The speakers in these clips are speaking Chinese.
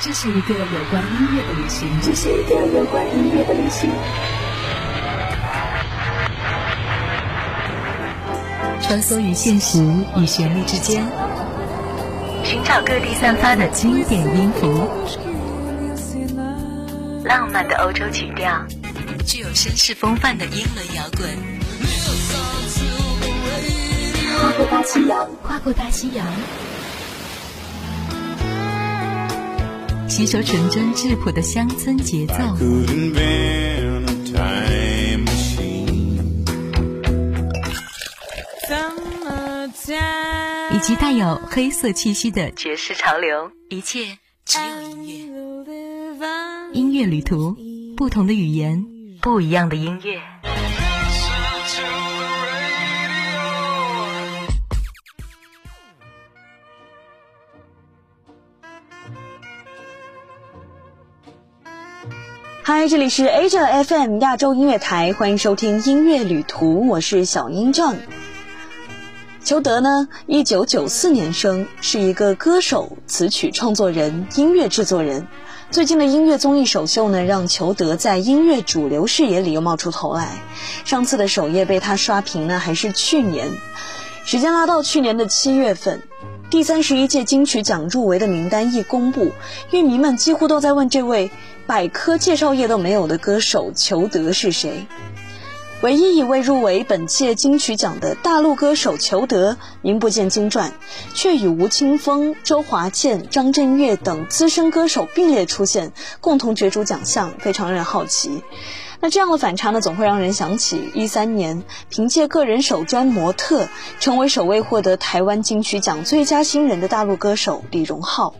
这是一个有关音乐的旅行，这是一个有关音乐的旅行。穿梭于现实与旋律之间，寻找各地散发的经典音符，浪漫的欧洲曲调，具有绅士风范的英伦摇滚。跨过大西洋，跨过大西洋，吸收纯真质朴的乡村节奏。以及带有黑色气息的爵士潮流，一切只有音乐。音乐旅途，不同的语言，不一样的音乐。嗨，这里是 Asia FM 亚洲音乐台，欢迎收听音乐旅途，我是小英 John。裘德呢，一九九四年生，是一个歌手、词曲创作人、音乐制作人。最近的音乐综艺首秀呢，让裘德在音乐主流视野里又冒出头来。上次的首页被他刷屏呢，还是去年。时间拉到去年的七月份，第三十一届金曲奖入围的名单一公布，乐迷们几乎都在问这位百科介绍页都没有的歌手裘德是谁。唯一一位入围本届金曲奖的大陆歌手裘德，名不见经传，却与吴青峰、周华健、张震岳等资深歌手并列出现，共同角逐奖项，非常让人好奇。那这样的反差呢，总会让人想起一三年凭借个人首专《模特》，成为首位获得台湾金曲奖最佳新人的大陆歌手李荣浩。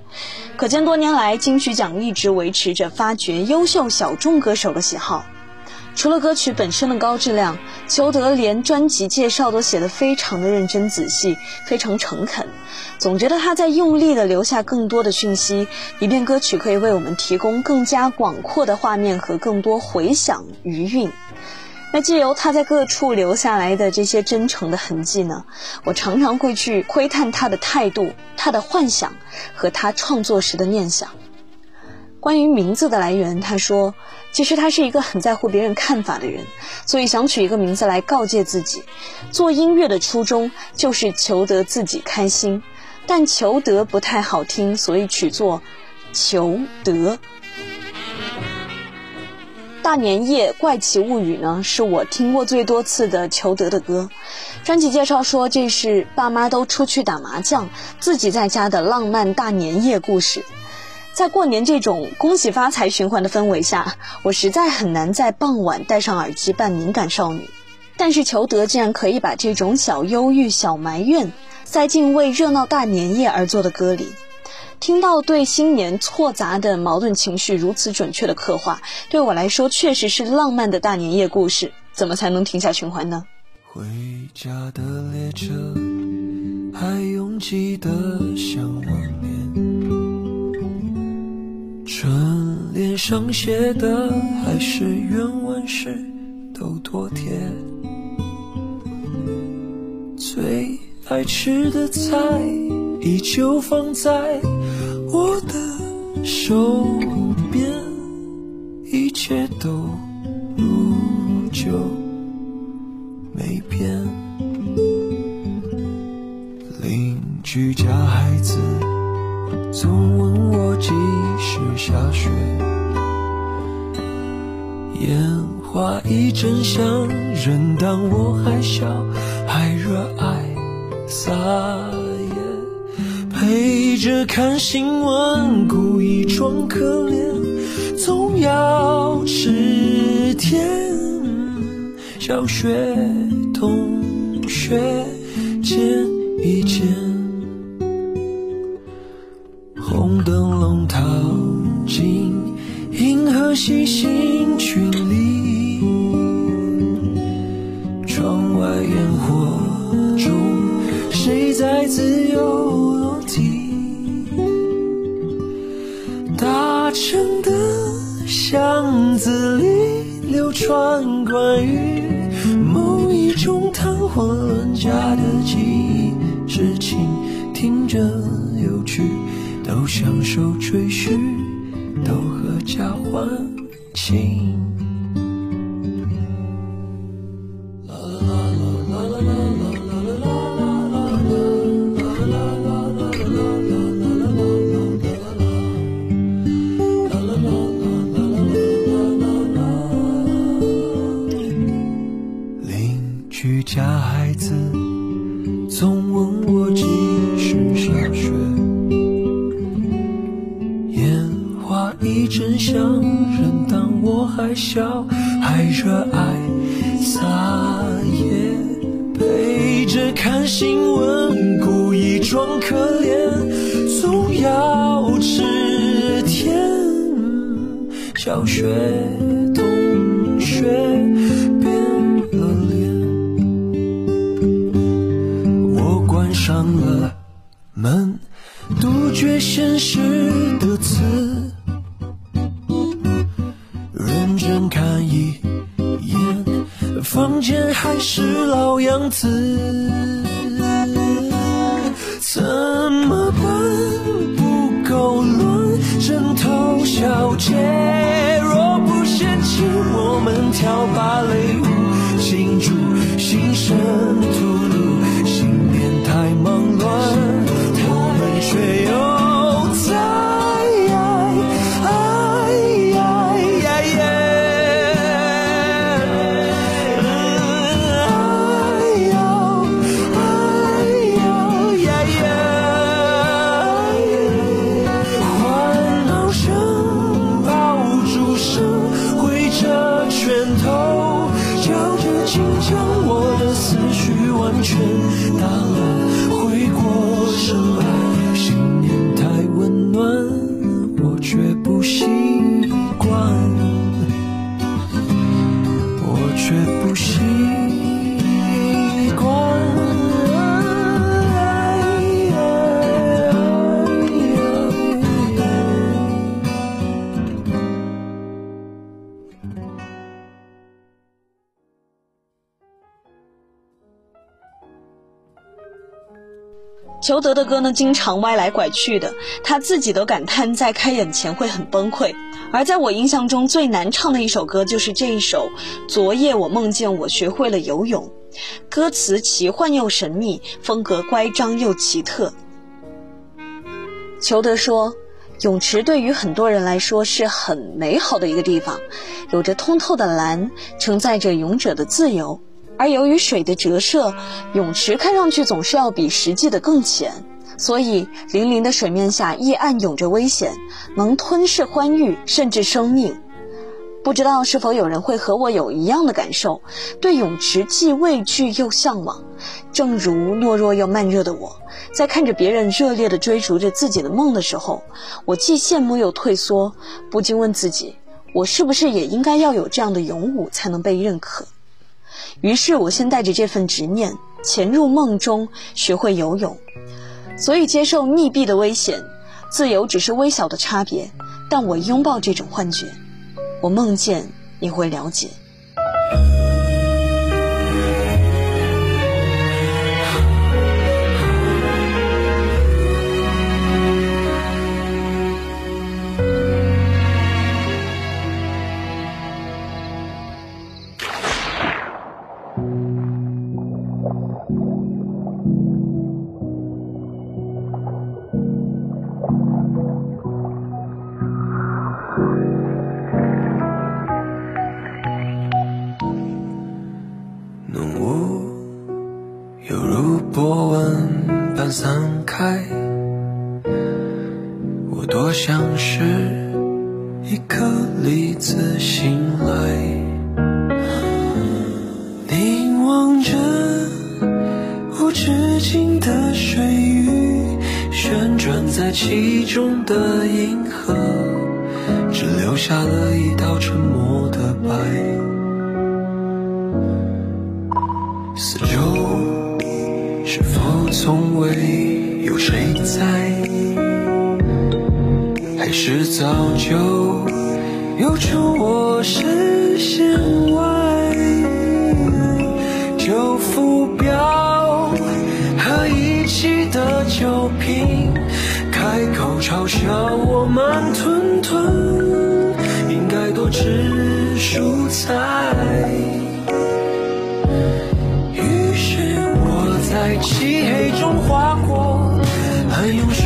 可见多年来，金曲奖一直维持着发掘优秀小众歌手的喜好。除了歌曲本身的高质量，裘德连专辑介绍都写得非常的认真仔细，非常诚恳，总觉得他在用力地留下更多的讯息，以便歌曲可以为我们提供更加广阔的画面和更多回响余韵。那借由他在各处留下来的这些真诚的痕迹呢，我常常会去窥探他的态度、他的幻想和他创作时的念想。关于名字的来源，他说。其实他是一个很在乎别人看法的人，所以想取一个名字来告诫自己。做音乐的初衷就是求得自己开心，但求得不太好听，所以取作求得。大年夜怪奇物语呢，是我听过最多次的求得的歌。专辑介绍说这是爸妈都出去打麻将，自己在家的浪漫大年夜故事。在过年这种恭喜发财循环的氛围下，我实在很难在傍晚戴上耳机扮敏感少女。但是裘德竟然可以把这种小忧郁、小埋怨塞进为热闹大年夜而做的歌里。听到对新年错杂的矛盾情绪如此准确的刻画，对我来说确实是浪漫的大年夜故事。怎么才能停下循环呢？回家的列车还拥挤的像往。春联上写的还是愿万事都妥帖，最爱吃的菜依旧放在我的手边，一切都如旧没变。邻居家孩子。总问我几时下雪，烟花一真香，人当我还小，还热爱撒野，陪着看新闻，故意装可怜，总要吃甜。小学同学见一见。灯笼逃进银河系星群里，窗外烟火中，谁在自由落体？大城的巷子里流传关于某一种。谈婚论嫁的享受追寻，真相，人当我还小，还热爱撒野，背着看新闻，故意装可怜，总要吃甜。小学同学变了脸，我关上了门，杜绝现实。如此。裘德的歌呢，经常歪来拐去的，他自己都感叹在开演前会很崩溃。而在我印象中最难唱的一首歌就是这一首《昨夜我梦见我学会了游泳》，歌词奇幻又神秘，风格乖张又奇特。裘德说，泳池对于很多人来说是很美好的一个地方，有着通透的蓝，承载着勇者的自由。而由于水的折射，泳池看上去总是要比实际的更浅，所以粼粼的水面下夜暗涌着危险，能吞噬欢愉，甚至生命。不知道是否有人会和我有一样的感受，对泳池既畏惧又向往。正如懦弱又慢热的我，在看着别人热烈地追逐着自己的梦的时候，我既羡慕又退缩，不禁问自己：我是不是也应该要有这样的勇武，才能被认可？于是我先带着这份执念潜入梦中，学会游泳。所以接受溺毙的危险，自由只是微小的差别。但我拥抱这种幻觉，我梦见你会了解。多像是一颗粒子醒来凝望着无止境的水域旋转在其中的银河只留下了一道沉默的白四周是否从未有谁在意？开是早就游出我视线外旧浮标和遗弃的酒瓶开口嘲笑我慢吞吞。应该多吃蔬菜于是我在漆黑中划过很用手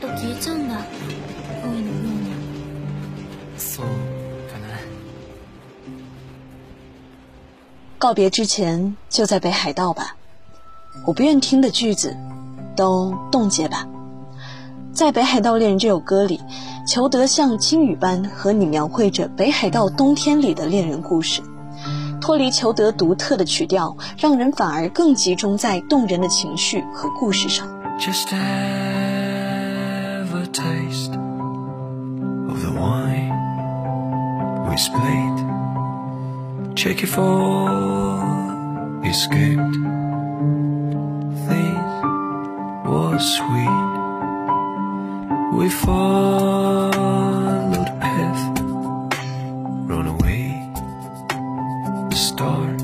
都结账了。所以呢，告别之前就在北海道吧。我不愿听的句子都冻结吧。在《北海道恋人》这首歌里，裘德像轻语般和你描绘着北海道冬天里的恋人故事。脱离裘德独特的曲调，让人反而更集中在动人的情绪和故事上。taste of the wine we split. Check if all escaped. This was sweet. We followed path, run away. The stars,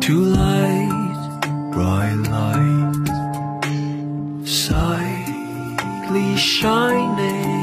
two light, bright light. Side brightly shining.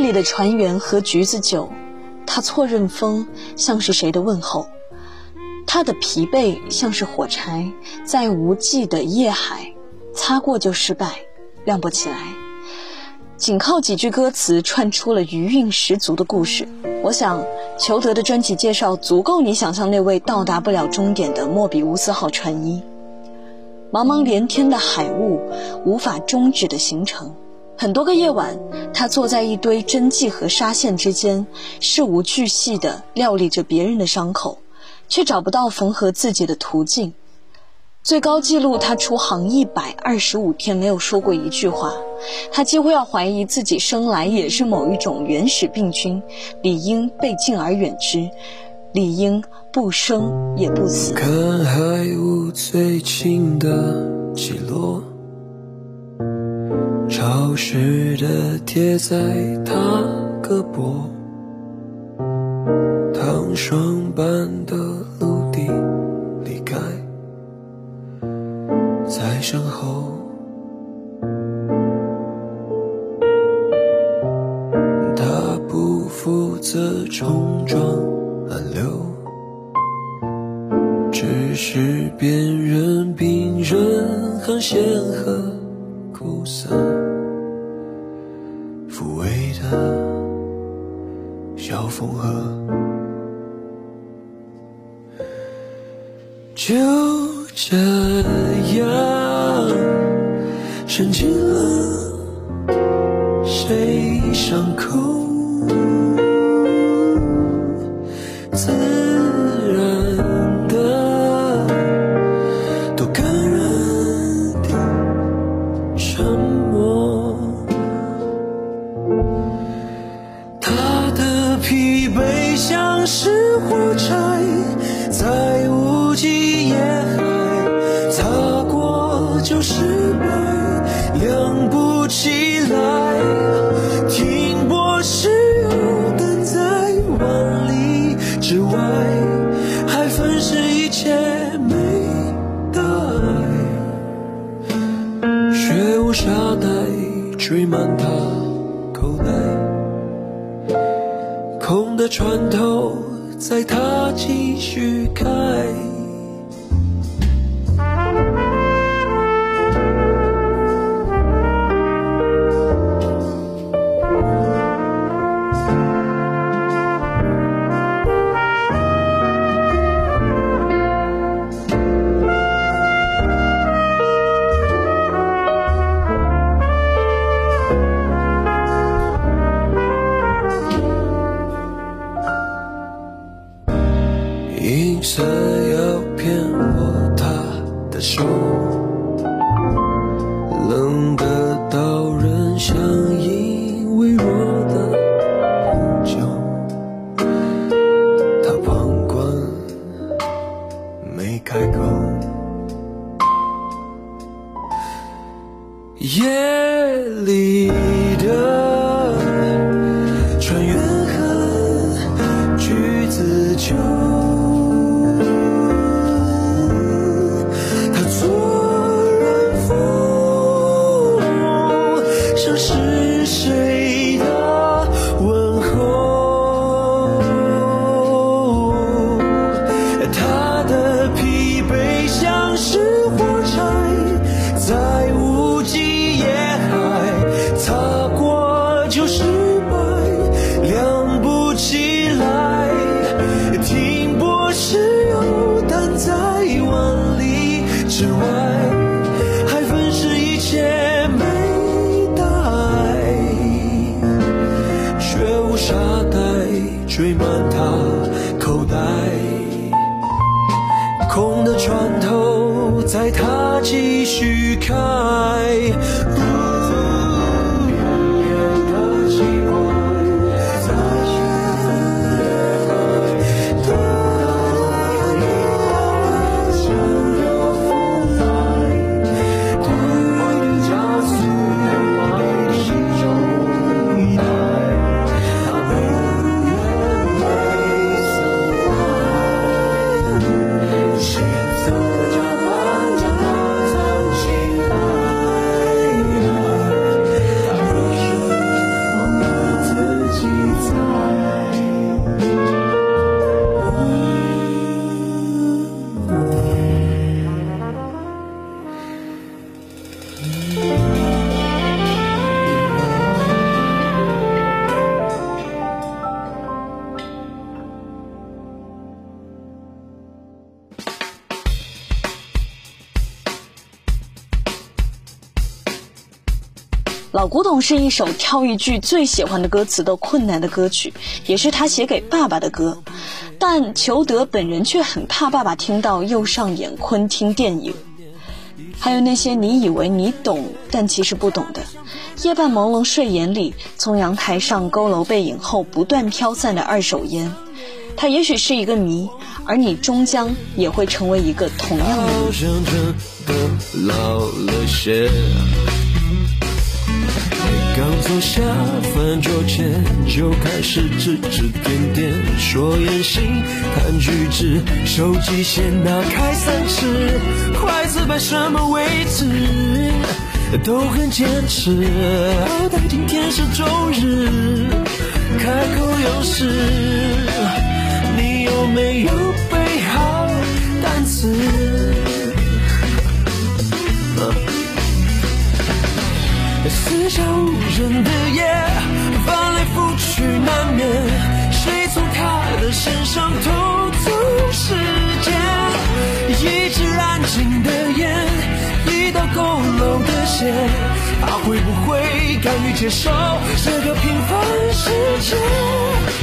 里的船员喝橘子酒，他错认风像是谁的问候，他的疲惫像是火柴，在无际的夜海，擦过就失败，亮不起来。仅靠几句歌词串出了余韵十足的故事。我想，裘德的专辑介绍足够你想象那位到达不了终点的莫比乌斯号船医。茫茫连天的海雾，无法终止的行程。很多个夜晚，他坐在一堆针剂和纱线之间，事无巨细地料理着别人的伤口，却找不到缝合自己的途径。最高纪录，他出航一百二十五天没有说过一句话，他几乎要怀疑自己生来也是某一种原始病菌，理应被敬而远之，理应不生也不死。看海雾最近的起落，湿的贴在他胳膊，糖霜般的陆地离开，在身后。他不负责冲撞暗流。只是辨认病人航线和苦涩，老古董是一首挑一句最喜欢的歌词都困难的歌曲，也是他写给爸爸的歌。但裘德本人却很怕爸爸听到又上演昆汀电影。还有那些你以为你懂，但其实不懂的。夜半朦胧睡眼里，从阳台上佝偻背影后不断飘散的二手烟，它也许是一个谜，而你终将也会成为一个同样的谜。坐下饭桌前就开始指指点点，说演戏谈举止，手机先拿开三次，筷子摆什么位置都很坚持。好歹今天是周日，开口有时，你有没有背好单词？四下无人的夜，翻来覆去难免，谁从他的身上偷走时间？一支安静的烟，一道佝偻的线，他会不会甘于接受这个平凡世界，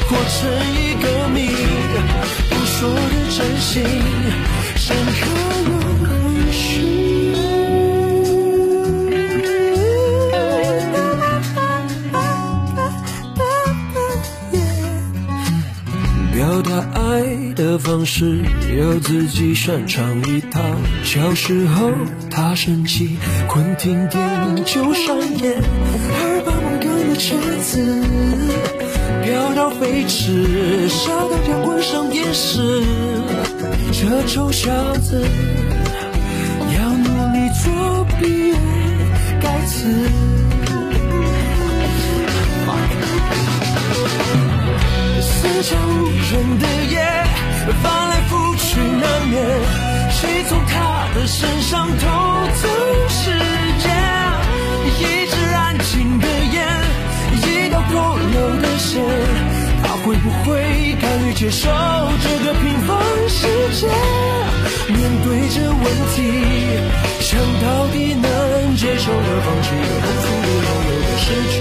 活成一个谜？不说的真心，深刻爱的方式有自己擅长一套。小时候他生气，昆汀电影就上演，而把梦跟的车子飙到飞驰，傻到要关上电视。这臭小子要努力作弊接受这个平凡世界？面对这问题，想到底能接受的、放弃的、付出的、拥有的、失去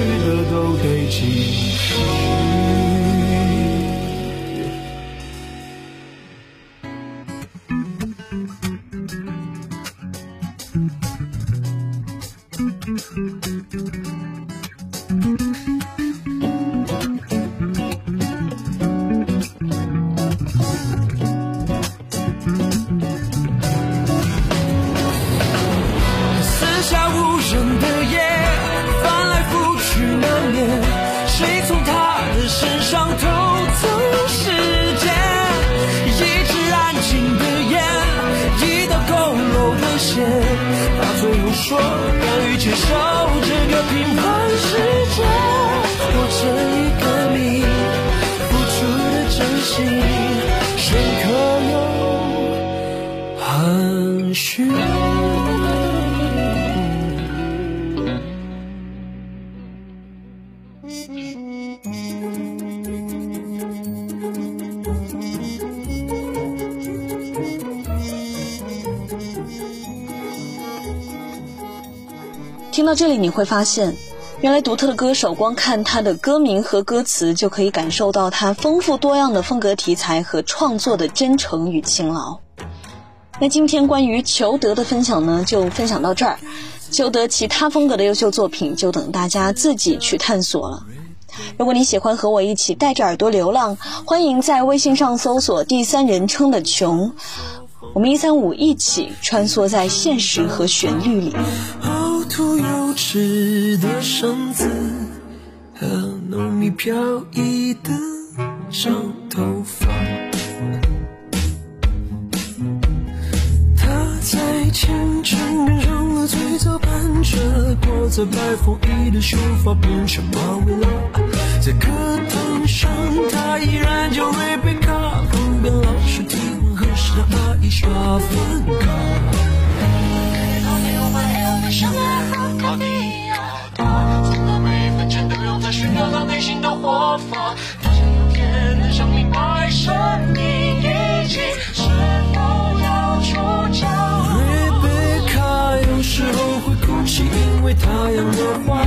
听到这里，你会发现，原来独特的歌手光看他的歌名和歌词，就可以感受到他丰富多样的风格题材和创作的真诚与勤劳。那今天关于裘德的分享呢，就分享到这儿。裘德其他风格的优秀作品，就等大家自己去探索了。如果你喜欢和我一起带着耳朵流浪，欢迎在微信上搜索第三人称的穷，我们一三五一起穿梭在现实和旋律里。凹凸有致的绳子和浓密飘逸的长头发，在清晨跟上了最早班车，裹在白风衣的秀发变成马尾了，在课堂上他依然叫瑞贝卡，旁边老师提问何时的阿姨刷饭卡。想来和卡地亚，他总的每分钱都用在炫耀他内心的活法。为太阳的花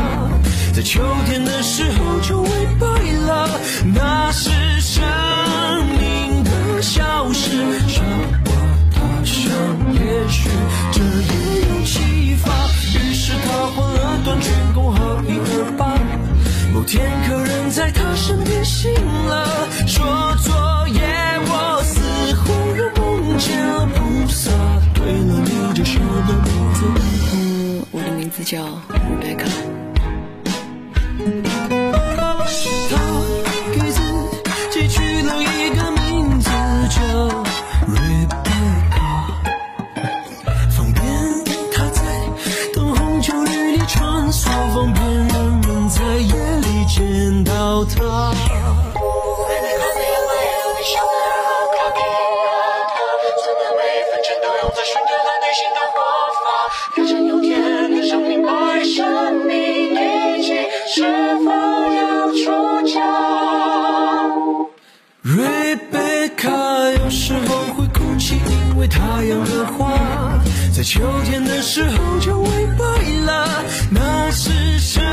在秋天的时候就会败了，那是生命的消失。傻瓜，他想，也许这也有启发。于是他换了短裙，共好一二八。某天客人在他身边醒了，说昨夜我似乎又梦见了菩萨。对了，你叫什么名字？嗯，我的名字叫秋天的时候就会败了。那是生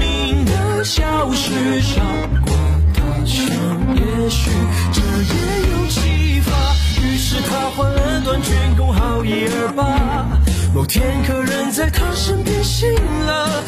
命的消失，傻瓜，他想，也许这也有启发。于是他换了短裙，共好一二八。某天客人在他身边醒了。